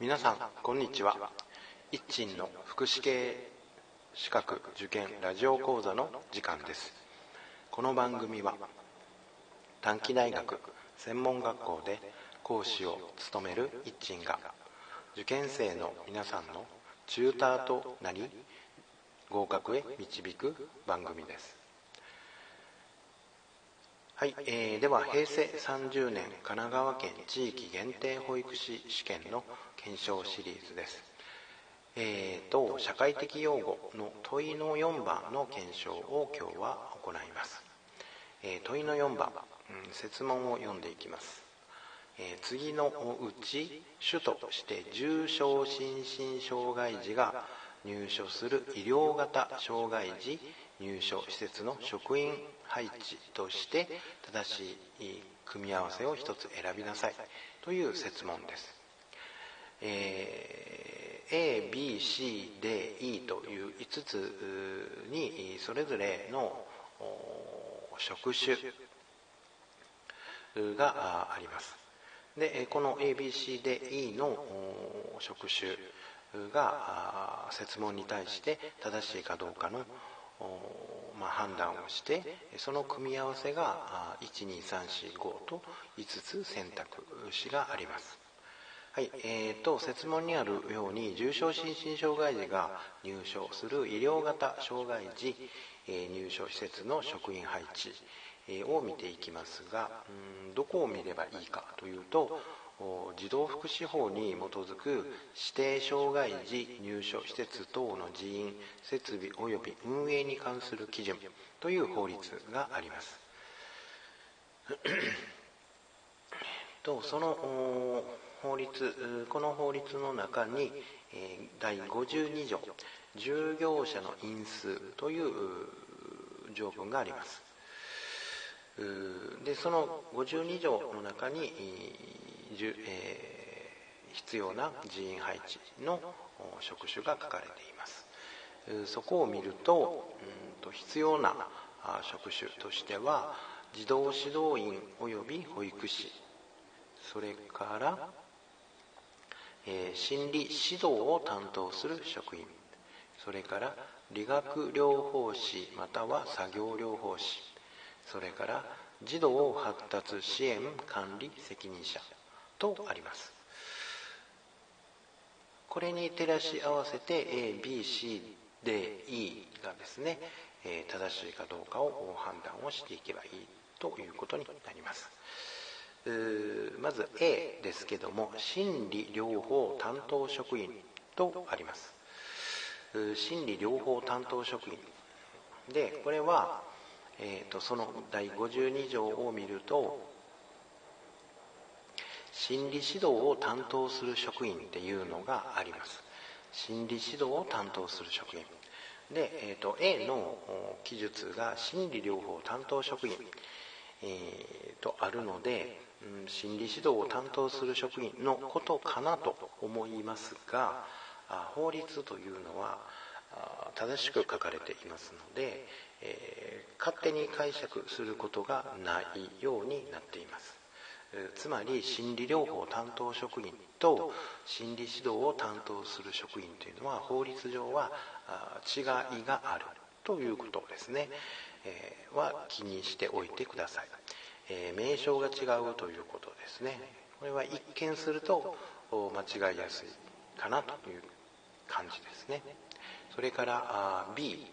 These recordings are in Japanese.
皆さんこんにちは。一鎮の福祉系資格受験ラジオ講座の時間です。この番組は短期大学専門学校で講師を務める一鎮が受験生の皆さんのチューターとなり合格へ導く番組です。はい、えー、では平成30年神奈川県地域限定保育士試験の検証シリーズです。えーと、社会的用語の問いの4番の検証を今日は行います。えー、問いの4番、うん、説問を読んでいきます。えー、次のうち主として重症心身障害児が入所する医療型障害児入所施設の職員配置として正しい組み合わせを一つ選びなさいという説問です。えー、A、B、C、D、E という5つにそれぞれの職種があります。で、この ABCDE の職種が設問に対して正しいかどうかのまあ、判断をしてその組み合わせが12345と5つ選択肢があります。はい、えーと、説問にあるように重症心身障害児が入所する医療型障害児、え、入所施設の職員配置、を見ていきますがうんどこを見ればいいかというと児童福祉法に基づく指定障害児入所施設等の人員設備及び運営に関する基準という法律があります。とその法律この法律の中に第52条従業者の因数という条文があります。でその52条の中にえー、必要な人員配置の職種が書かれています。そこを見るとうんと必要な職種としては児童指導員及び保育士。それから、えー、心理指導を担当する職員。それから理学療法士または作業療法士。それから児童発達支援管理責任者。とあります。これに照らし合わせて ABCDE がですね正しいかどうかを判断をしていけばいいということになります。まず A ですけども心理療法担当職員とあります。心理療法担当職員。でこれは、えーとその第52条を見ると心理指導を担当する職員っていうのがあります。心理指導を担当する職員。で、えーと、A の記述が心理療法担当職員、えー、とあるので、うん、心理指導を担当する職員のことかなと思いますが法律というのは正しく書かれていますので、えー、勝手に解釈することがないようになっています。つまり心理療法担当職員と心理指導を担当する職員というのは法律上は違いがあるということですね、えー、は気にしておいてください、えー、名称が違うということですね。これは一見すると間違いやすいかなという感じですね。それから B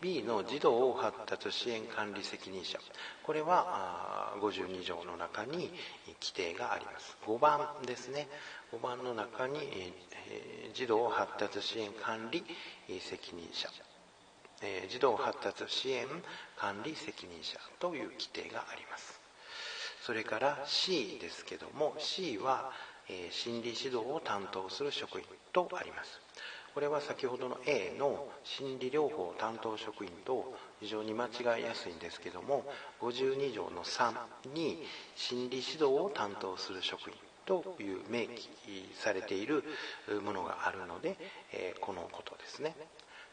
B の児童発達支援管理責任者。これは52条の中に規定があります。5番ですね。5番の中に児童発達支援管理責任者。児童発達支援管理責任者という規定があります。それから C ですけども C は心理指導を担当する職員とあります。これは先ほどの A の心理療法担当職員と非常に間違いやすいんですけども52条の3に心理指導を担当する職員という明記されているものがあるので、えこのことですね。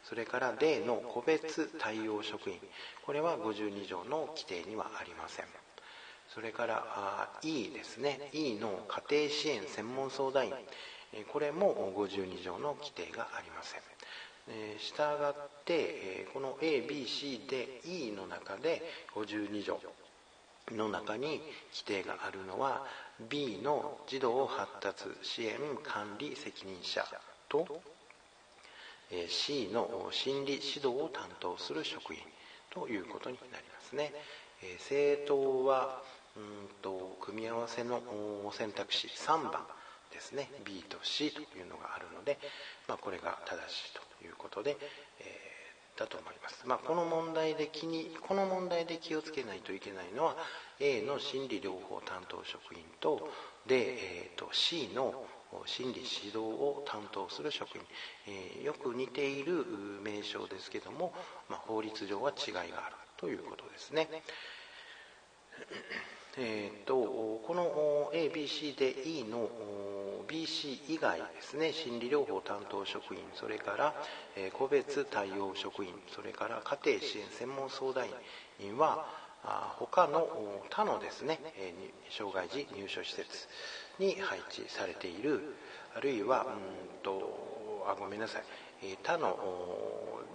それから D の個別対応職員。これは52条の規定にはありません。それから E ですね。E の家庭支援専門相談員。これも52条の規定がありません。したがってこの ABC で E の中で52条の中に規定があるのは B の児童発達支援管理責任者と C の心理指導を担当する職員ということになりますね。政党はうんと組み合わせの選択肢3番。ですね B と C というのがあるので、まあ、これが正しいということで、えー、だと思います、まあ、この問題で気にこの問題で気をつけないといけないのは A の心理療法担当職員とで、えー、と C の心理指導を担当する職員、えー、よく似ている名称ですけども、まあ、法律上は違いがあるということですね。えーと、この ABC で E の BC 以外ですね心理療法担当職員それから、え個別対応職員それから家庭支援専門相談員は他の他のですね障害児入所施設に配置されているあるいはうんとあごめんなさい他の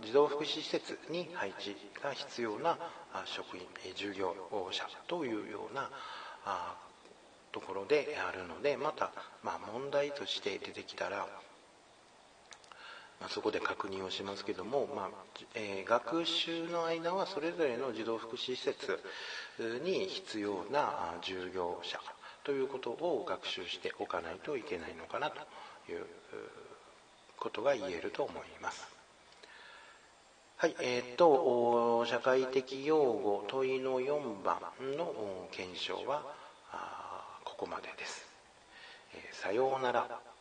児童福祉施設に配置が必要な職員従業者というようなところであるのでまた、まあ、問題として出てきたら、まあ、そこで確認をしますけども、まあえー、学習の間はそれぞれの児童福祉施設に必要な従業者ということを学習しておかないといけないのかなということが言えると思います。はい、えー、っと、社会的用語問いの4番の検証は、ここまでです。えー、さようなら。